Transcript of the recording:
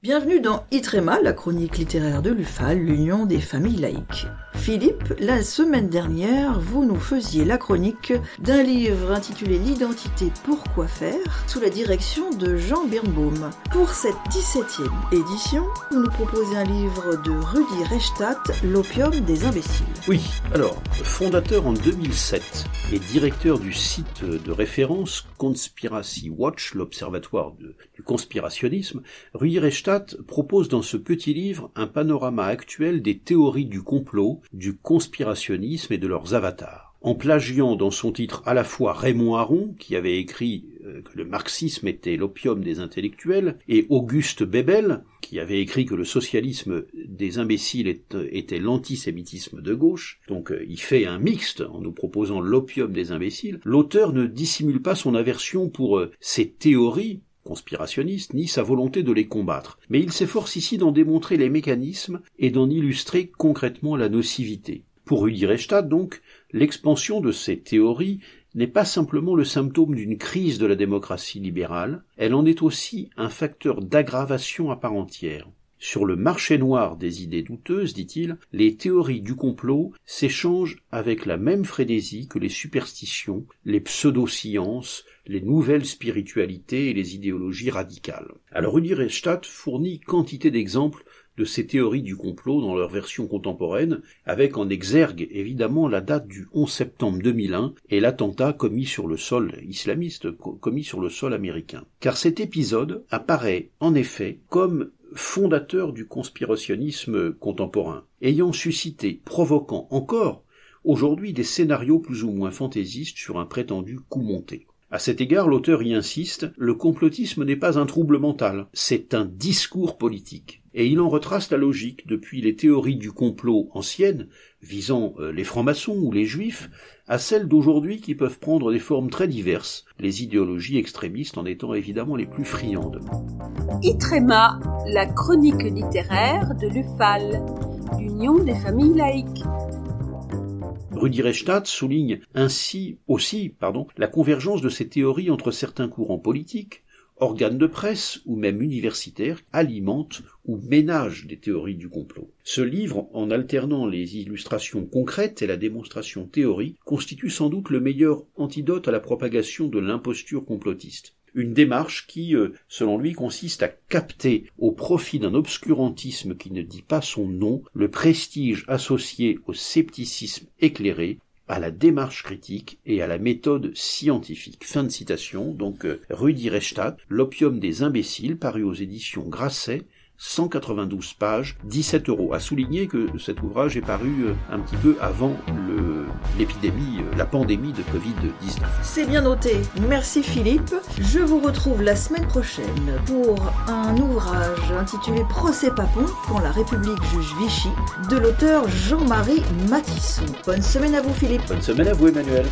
Bienvenue dans Itrema, la chronique littéraire de l'UFAL, l'Union des familles laïques. Philippe, la semaine dernière, vous nous faisiez la chronique d'un livre intitulé L'identité pourquoi faire, sous la direction de Jean Birnbaum. Pour cette 17e édition, vous nous proposez un livre de Rudy Reichstadt, L'opium des imbéciles. Oui, alors, fondateur en 2007 et directeur du site de référence Conspiracy Watch, l'observatoire du conspirationnisme, Rudy Reichstadt propose dans ce petit livre un panorama actuel des théories du complot du conspirationnisme et de leurs avatars. En plagiant dans son titre à la fois Raymond Aron, qui avait écrit euh, que le marxisme était l'opium des intellectuels, et Auguste Bebel, qui avait écrit que le socialisme des imbéciles était l'antisémitisme de gauche, donc euh, il fait un mixte en nous proposant l'opium des imbéciles, l'auteur ne dissimule pas son aversion pour euh, ces théories conspirationniste, ni sa volonté de les combattre, mais il s'efforce ici d'en démontrer les mécanismes et d'en illustrer concrètement la nocivité. Pour Rudi Reichstadt, donc, l'expansion de ces théories n'est pas simplement le symptôme d'une crise de la démocratie libérale, elle en est aussi un facteur d'aggravation à part entière. Sur le marché noir des idées douteuses, dit-il, les théories du complot s'échangent avec la même frénésie que les superstitions, les pseudosciences, les nouvelles spiritualités et les idéologies radicales. Alors Rudi fournit quantité d'exemples de ces théories du complot dans leur version contemporaine, avec en exergue évidemment la date du 11 septembre 2001 et l'attentat commis sur le sol islamiste, commis sur le sol américain. Car cet épisode apparaît en effet comme fondateur du conspirationnisme contemporain, ayant suscité, provoquant encore aujourd'hui des scénarios plus ou moins fantaisistes sur un prétendu coup monté. À cet égard, l'auteur y insiste, le complotisme n'est pas un trouble mental, c'est un discours politique. Et il en retrace la logique depuis les théories du complot anciennes, visant euh, les francs-maçons ou les juifs, à celles d'aujourd'hui qui peuvent prendre des formes très diverses, les idéologies extrémistes en étant évidemment les plus friandes. Itrema, la chronique littéraire de l'UFAL, l'Union des familles laïques. Rudi Reichstadt souligne ainsi aussi la convergence de ces théories entre certains courants politiques, organes de presse ou même universitaires alimentent ou ménagent des théories du complot. Ce livre, en alternant les illustrations concrètes et la démonstration théorique, constitue sans doute le meilleur antidote à la propagation de l'imposture complotiste. Une démarche qui, euh, selon lui, consiste à capter au profit d'un obscurantisme qui ne dit pas son nom le prestige associé au scepticisme éclairé, à la démarche critique et à la méthode scientifique. Fin de citation, donc euh, Rudi Reichstadt, L'opium des imbéciles, paru aux éditions Grasset 192 pages, 17 euros. À souligner que cet ouvrage est paru euh, un petit peu avant l'épidémie, euh, la pandémie de Covid-19. C'est bien noté. Merci Philippe. Je vous retrouve la semaine prochaine pour un ouvrage intitulé Procès Papon quand la République juge Vichy de l'auteur Jean-Marie Matisson. Bonne semaine à vous Philippe. Bonne semaine à vous Emmanuel.